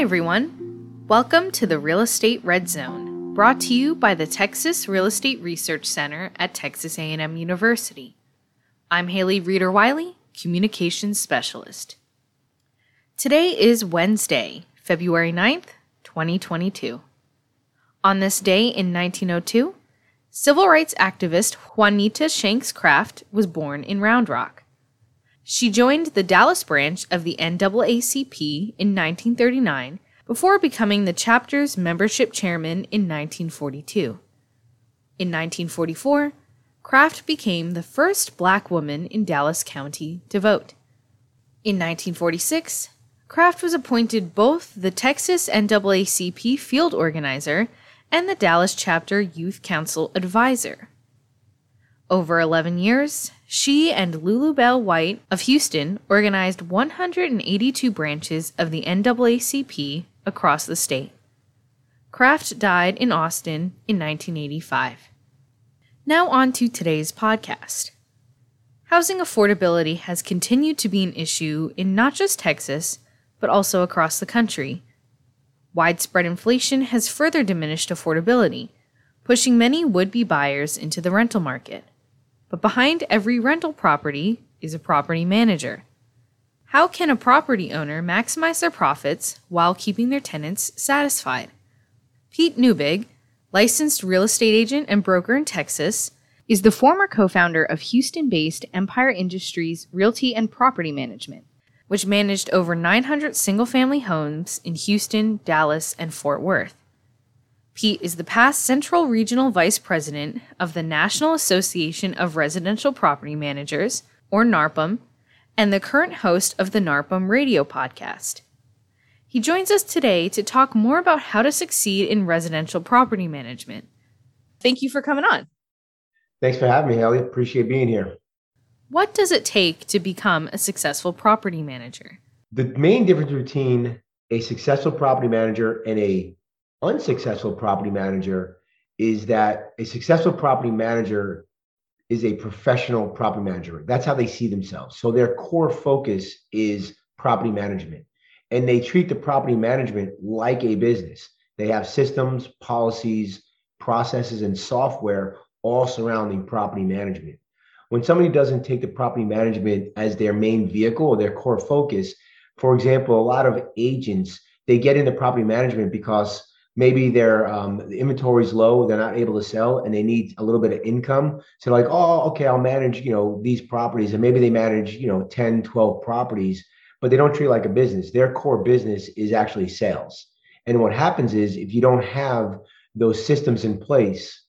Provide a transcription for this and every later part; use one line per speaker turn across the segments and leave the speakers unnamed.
Hi, everyone. Welcome to the Real Estate Red Zone, brought to you by the Texas Real Estate Research Center at Texas A&M University. I'm Haley Reeder Wiley, Communications Specialist. Today is Wednesday, February 9th, 2022. On this day in 1902, civil rights activist Juanita Shanks Craft was born in Round Rock. She joined the Dallas branch of the NAACP in 1939 before becoming the chapter's membership chairman in 1942. In 1944, Craft became the first black woman in Dallas County to vote. In 1946, Craft was appointed both the Texas NAACP field organizer and the Dallas chapter youth council advisor. Over 11 years, she and Lulu Belle White of Houston organized 182 branches of the NAACP across the state. Craft died in Austin in 1985. Now, on to today's podcast. Housing affordability has continued to be an issue in not just Texas, but also across the country. Widespread inflation has further diminished affordability, pushing many would be buyers into the rental market. But behind every rental property is a property manager. How can a property owner maximize their profits while keeping their tenants satisfied? Pete Neubig, licensed real estate agent and broker in Texas, is the former co founder of Houston based Empire Industries Realty and Property Management, which managed over 900 single family homes in Houston, Dallas, and Fort Worth. Pete is the past Central Regional Vice President of the National Association of Residential Property Managers, or NARPM, and the current host of the NARPM radio podcast. He joins us today to talk more about how to succeed in residential property management. Thank you for coming on.
Thanks for having me, Haley. Appreciate being here.
What does it take to become a successful property manager?
The main difference between a successful property manager and a unsuccessful property manager is that a successful property manager is a professional property manager. That's how they see themselves. So their core focus is property management and they treat the property management like a business. They have systems, policies, processes, and software all surrounding property management. When somebody doesn't take the property management as their main vehicle or their core focus, for example, a lot of agents they get into property management because maybe their um, the inventory is low, they're not able to sell, and they need a little bit of income. So like, oh, okay, I'll manage you know these properties, and maybe they manage you know 10, 12 properties but they don't treat like a business. Their core business is actually sales. And what happens is if you don't have those systems in place,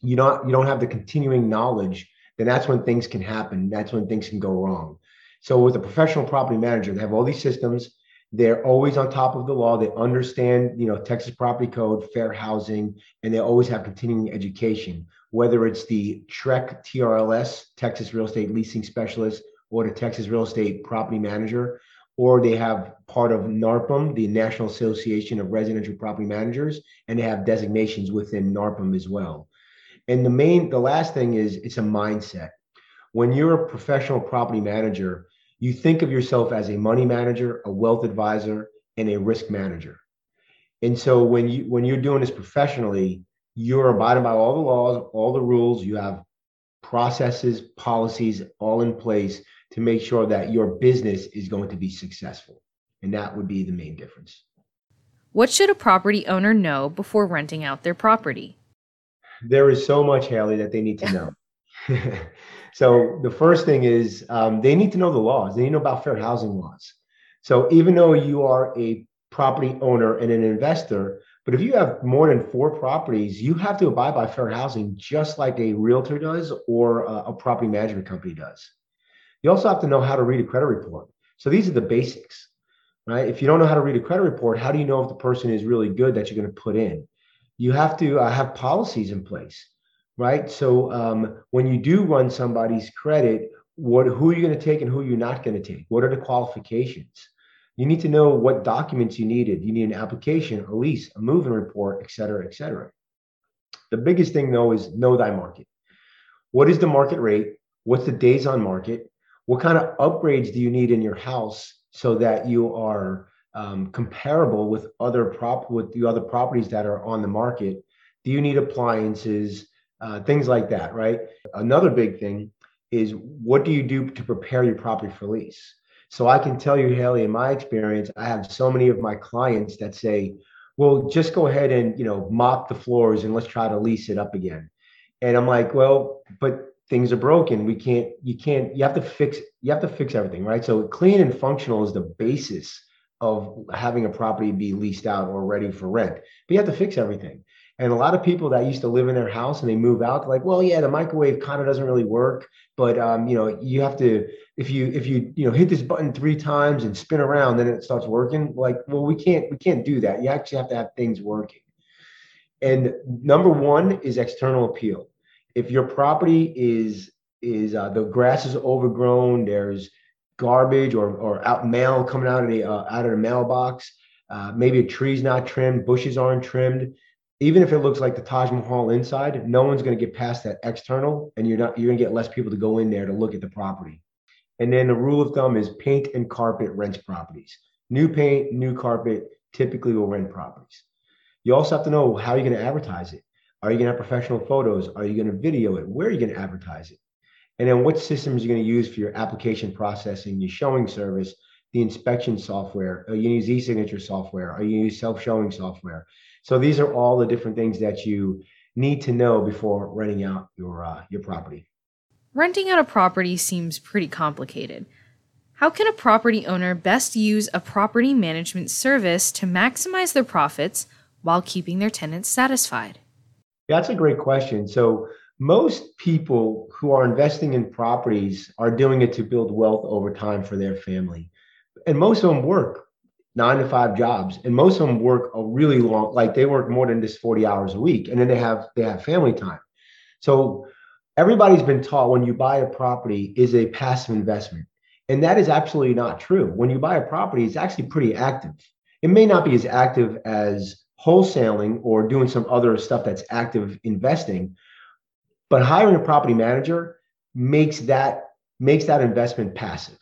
you don't you don't have the continuing knowledge, then that's when things can happen. That's when things can go wrong. So with a professional property manager, they have all these systems. They're always on top of the law. They understand, you know, Texas property code, fair housing, and they always have continuing education. Whether it's the TREC TRLS, Texas Real Estate Leasing Specialist, or the Texas Real Estate Property Manager, or they have part of NARPM, the National Association of Residential Property Managers, and they have designations within NARPM as well. And the main, the last thing is it's a mindset. When you're a professional property manager, you think of yourself as a money manager, a wealth advisor, and a risk manager. And so when you when you're doing this professionally, you're abiding by all the laws, all the rules. You have processes, policies all in place to make sure that your business is going to be successful. And that would be the main difference.
What should a property owner know before renting out their property?
There is so much, Haley, that they need to know. so the first thing is um, they need to know the laws. They need to know about fair housing laws. So even though you are a property owner and an investor, but if you have more than four properties, you have to abide by fair housing just like a realtor does or a, a property management company does. You also have to know how to read a credit report. So these are the basics, right? If you don't know how to read a credit report, how do you know if the person is really good that you're going to put in? You have to uh, have policies in place, right? So um, when you do run somebody's credit, what who are you going to take and who are you're not going to take? What are the qualifications? You need to know what documents you needed. You need an application, a lease, a moving report, et cetera, et cetera. The biggest thing though is know thy market. What is the market rate? What's the days on market? what kind of upgrades do you need in your house so that you are um, comparable with other prop with the other properties that are on the market? Do you need appliances? Uh, things like that, right? Another big thing is what do you do to prepare your property for lease? So I can tell you, Haley, in my experience, I have so many of my clients that say, well, just go ahead and you know mop the floors and let's try to lease it up again. And I'm like, well, but things are broken. We can't, you can't, you have to fix, you have to fix everything, right? So clean and functional is the basis of having a property be leased out or ready for rent. But you have to fix everything. And a lot of people that used to live in their house and they move out, like, well, yeah, the microwave kind of doesn't really work, but um, you know, you have to if you if you you know hit this button three times and spin around, then it starts working. Like, well, we can't we can't do that. You actually have to have things working. And number one is external appeal. If your property is is uh, the grass is overgrown, there's garbage or or out mail coming out of the uh, out of the mailbox. Uh, maybe a tree's not trimmed, bushes aren't trimmed even if it looks like the Taj Mahal inside, no one's going to get past that external, and you're not you're going to get less people to go in there to look at the property. And then the rule of thumb is paint and carpet rents properties. New paint, new carpet typically will rent properties. You also have to know how you're going to advertise it. Are you going to have professional photos? Are you going to video it? Where are you going to advertise it? And then what systems are you going to use for your application processing, your showing service, the inspection software? Are you going to use e-signature software? Are you going to use self-showing software? So these are all the different things that you need to know before renting out your uh, your property.
Renting out a property seems pretty complicated. How can a property owner best use a property management service to maximize their profits while keeping their tenants satisfied?
That's a great question. So most people who are investing in properties are doing it to build wealth over time for their family. And most of them work nine to five jobs. And most of them work a really long like they work more than just 40 hours a week. And then they have they have family time. So everybody's been taught when you buy a property is a passive investment. And that is absolutely not true. When you buy a property it's actually pretty active. It may not be as active as wholesaling or doing some other stuff that's active investing but hiring a property manager makes that makes that investment passive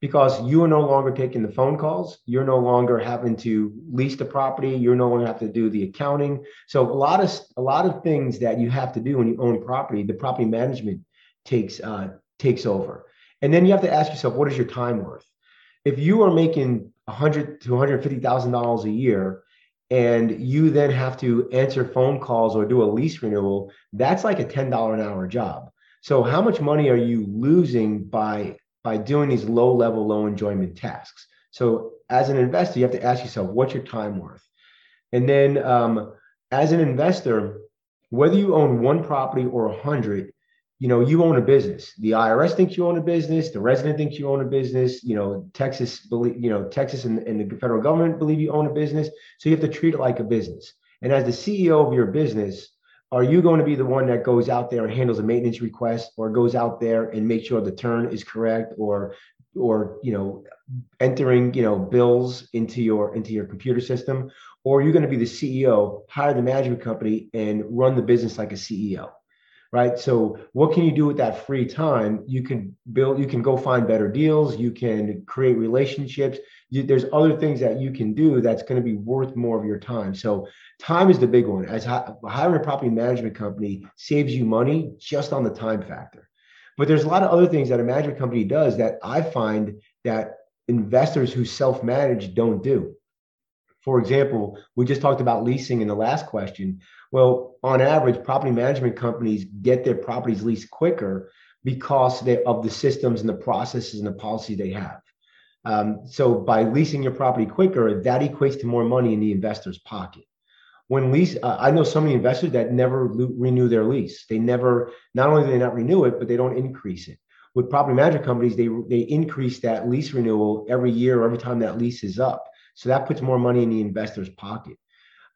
because you are no longer taking the phone calls. You're no longer having to lease the property. You're no longer have to do the accounting. So a lot of a lot of things that you have to do when you own property, the property management takes uh, takes over. And then you have to ask yourself, what is your time worth? If you are making a hundred to one hundred fifty thousand dollars a year, and you then have to answer phone calls or do a lease renewal, that's like a ten dollar an hour job. So how much money are you losing by by doing these low level, low enjoyment tasks. So as an investor, you have to ask yourself, what's your time worth? And then um, as an investor, whether you own one property or a hundred, you know, you own a business. The IRS thinks you own a business. The resident thinks you own a business. You know, Texas believe, you know, Texas and, and the federal government believe you own a business. So you have to treat it like a business. And as the CEO of your business, are you going to be the one that goes out there and handles a maintenance request or goes out there and make sure the turn is correct or or you know entering you know bills into your into your computer system? Or are you going to be the ceo hire the management company and run the business like a ceo right? So what can you do with that free time? You can build you can go find better deals. You can create relationships. You, there's other things that you can do that's going to be worth more of your time. So time is the big one. As hiring a property management company saves you money just on the time factor. But there's a lot of other things that a management company does that i find that investors who self-manage don't do. For example, we just talked about leasing in the last question. Well, on average, property management companies get their properties leased quicker because they, of the systems and the processes and the policy they have. Um, so by leasing your property quicker, that equates to more money in the investor's pocket. When lease, uh, I know so many investors that never lo- renew their lease. They never, not only do they not renew it, but they don't increase it. With property management companies, they they increase that lease renewal every year, or every time that lease is up. So that puts more money in the investor's pocket.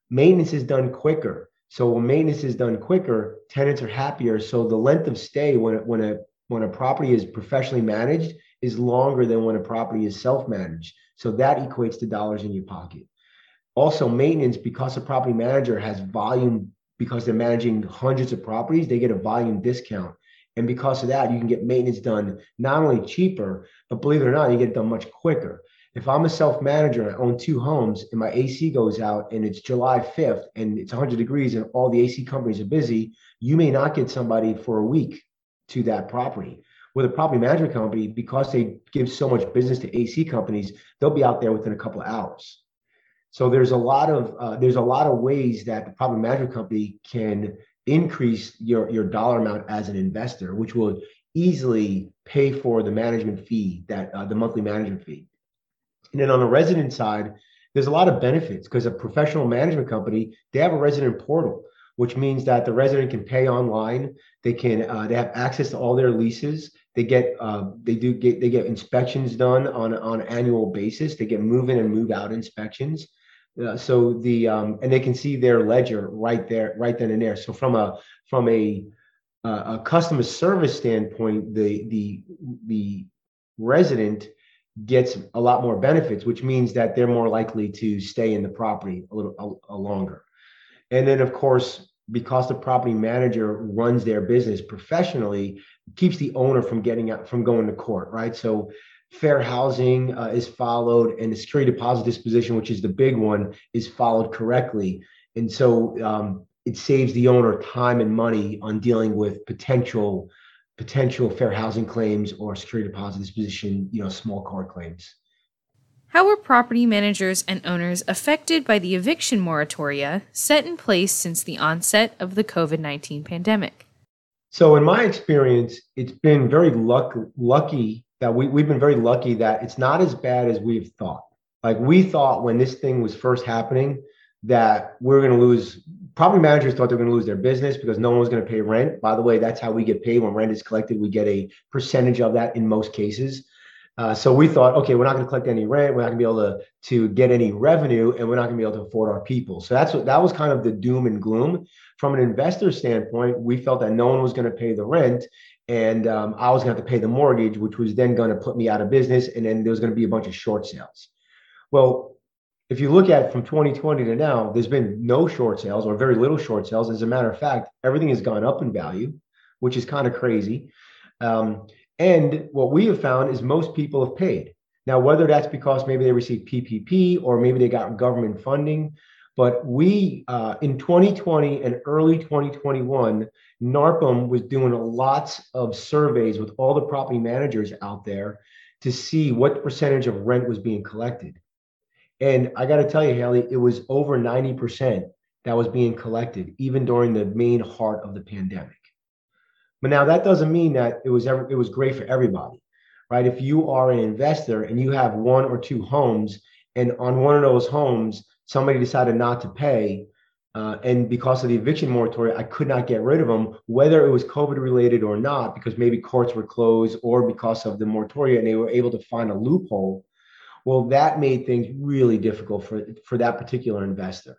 Maintenance is done quicker. So when maintenance is done quicker, tenants are happier. So the length of stay when when a when a property is professionally managed is longer than when a property is self-managed. So that equates to dollars in your pocket. Also, maintenance because a property manager has volume because they're managing hundreds of properties, they get a volume discount. And because of that, you can get maintenance done not only cheaper, but believe it or not, you get it done much quicker. If I'm a self manager and I own two homes and my AC goes out and it's July 5th and it's 100 degrees and all the AC companies are busy, you may not get somebody for a week to that property. With a property management company, because they give so much business to AC companies, they'll be out there within a couple of hours. So there's a lot of uh, there's a lot of ways that the property management company can increase your your dollar amount as an investor, which will easily pay for the management fee that uh, the monthly management fee. And then on the resident side, there's a lot of benefits because a professional management company they have a resident portal, which means that the resident can pay online. They can uh, they have access to all their leases. They get uh, they do get they get inspections done on on an annual basis. They get move in and move out inspections. Uh, so the um, and they can see their ledger right there, right then and there. So from a from a uh, a customer service standpoint, the the the resident gets a lot more benefits, which means that they're more likely to stay in the property a little a, a longer. And then, of course, because the property manager runs their business professionally, keeps the owner from getting out from going to court, right? So fair housing uh, is followed and the security deposit disposition, which is the big one, is followed correctly. And so um, it saves the owner time and money on dealing with potential potential fair housing claims or security deposit disposition, you know, small car claims.
How were property managers and owners affected by the eviction moratoria set in place since the onset of the COVID 19 pandemic?
So, in my experience, it's been very luck- lucky that we, we've been very lucky that it's not as bad as we've thought. Like we thought when this thing was first happening that we are going to lose. Property managers thought they were going to lose their business because no one was going to pay rent. By the way, that's how we get paid when rent is collected. We get a percentage of that in most cases. Uh, so we thought, okay, we're not going to collect any rent. We're not going to be able to to get any revenue, and we're not going to be able to afford our people. So that's what that was kind of the doom and gloom. From an investor standpoint, we felt that no one was going to pay the rent, and um, I was going to have to pay the mortgage, which was then going to put me out of business, and then there was going to be a bunch of short sales. Well, if you look at from 2020 to now, there's been no short sales or very little short sales. As a matter of fact, everything has gone up in value, which is kind of crazy. Um, and what we have found is most people have paid. Now, whether that's because maybe they received PPP or maybe they got government funding, but we, uh, in 2020 and early 2021, NARPM was doing lots of surveys with all the property managers out there to see what percentage of rent was being collected. And I got to tell you, Haley, it was over 90% that was being collected, even during the main heart of the pandemic. But now that doesn't mean that it was ever, it was great for everybody, right? If you are an investor and you have one or two homes, and on one of those homes, somebody decided not to pay, uh, and because of the eviction moratorium, I could not get rid of them, whether it was COVID related or not, because maybe courts were closed or because of the moratorium, and they were able to find a loophole. Well, that made things really difficult for, for that particular investor.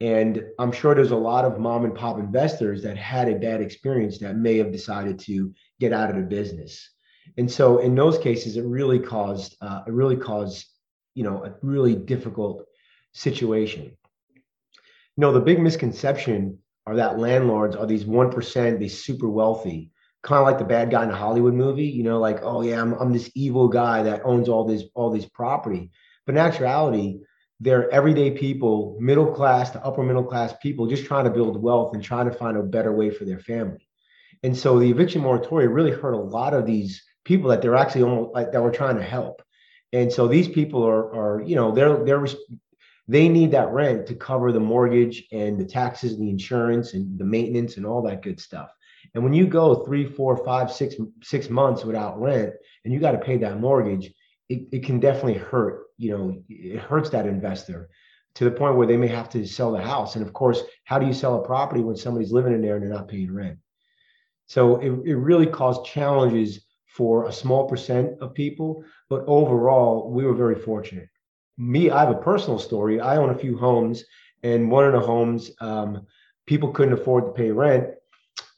And I'm sure there's a lot of mom and pop investors that had a bad experience that may have decided to get out of the business. And so in those cases, it really caused uh, it really caused you know a really difficult situation. You know, the big misconception are that landlords are these 1%, these super wealthy, kind of like the bad guy in a Hollywood movie, you know, like, oh yeah, I'm, I'm this evil guy that owns all this, all these property. But in actuality, they're everyday people, middle class to upper middle class people, just trying to build wealth and trying to find a better way for their family. And so the eviction moratorium really hurt a lot of these people that they're actually almost like that we're trying to help. And so these people are, are you know, they're they're they need that rent to cover the mortgage and the taxes and the insurance and the maintenance and all that good stuff. And when you go three, four, five, six, six months without rent and you got to pay that mortgage, it, it can definitely hurt. You know, it hurts that investor to the point where they may have to sell the house. And of course, how do you sell a property when somebody's living in there and they're not paying rent? So it, it really caused challenges for a small percent of people. But overall, we were very fortunate me, I have a personal story. I own a few homes, and one of the homes, um, people couldn't afford to pay rent,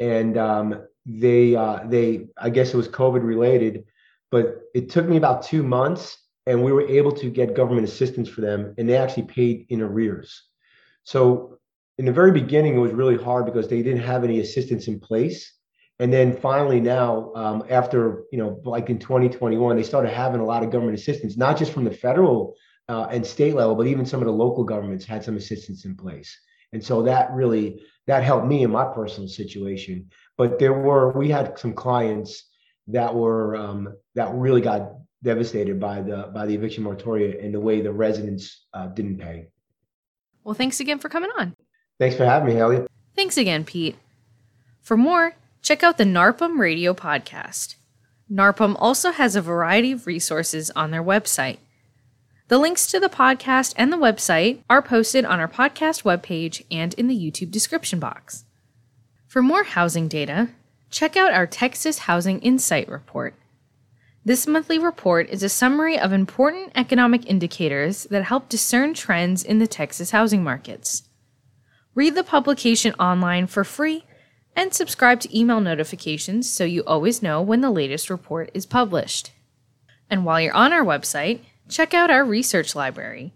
and um, they uh, they I guess it was COVID related, but it took me about two months, and we were able to get government assistance for them, and they actually paid in arrears. So in the very beginning, it was really hard because they didn't have any assistance in place. And then finally, now um, after you know, like in 2021, they started having a lot of government assistance, not just from the federal uh, and state level, but even some of the local governments had some assistance in place. And so that really that helped me in my personal situation. But there were we had some clients that were um, that really got devastated by the by the eviction moratoria and the way the residents uh, didn't pay.
Well, thanks again for coming on.
Thanks for having me, Haley.
Thanks again, Pete. For more, check out the NARPM Radio podcast. NARPM also has a variety of resources on their website. The links to the podcast and the website are posted on our podcast webpage and in the YouTube description box. For more housing data, check out our Texas Housing Insight Report. This monthly report is a summary of important economic indicators that help discern trends in the Texas housing markets. Read the publication online for free and subscribe to email notifications so you always know when the latest report is published. And while you're on our website, check out our research library.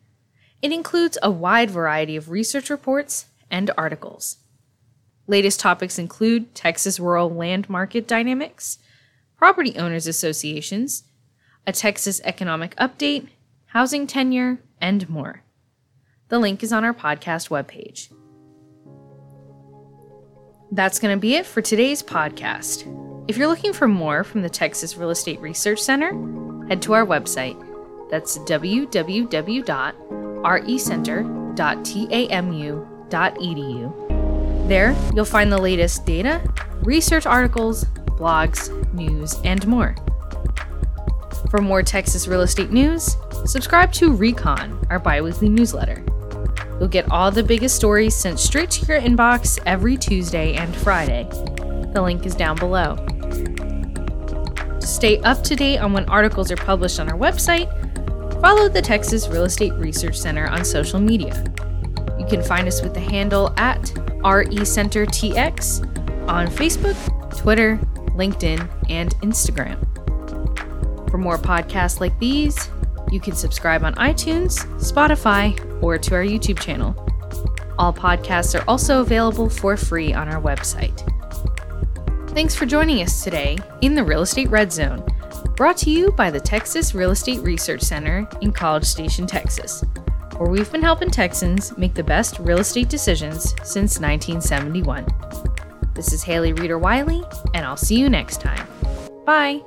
It includes a wide variety of research reports and articles. Latest topics include Texas rural land market dynamics, property owners associations, a Texas economic update, housing tenure, and more. The link is on our podcast webpage. That's going to be it for today's podcast. If you're looking for more from the Texas Real Estate Research Center, head to our website. That's www.recenter.tamu.edu. There, you'll find the latest data, research articles, blogs, news, and more. For more Texas real estate news, subscribe to Recon, our biweekly newsletter. You'll get all the biggest stories sent straight to your inbox every Tuesday and Friday. The link is down below. To stay up to date on when articles are published on our website, follow the Texas Real Estate Research Center on social media. You can find us with the handle at RECenterTX on Facebook, Twitter, LinkedIn, and Instagram. For more podcasts like these, you can subscribe on iTunes, Spotify, or to our YouTube channel. All podcasts are also available for free on our website. Thanks for joining us today in the Real Estate Red Zone, brought to you by the Texas Real Estate Research Center in College Station, Texas, where we've been helping Texans make the best real estate decisions since 1971. This is Haley Reeder Wiley, and I'll see you next time. Bye.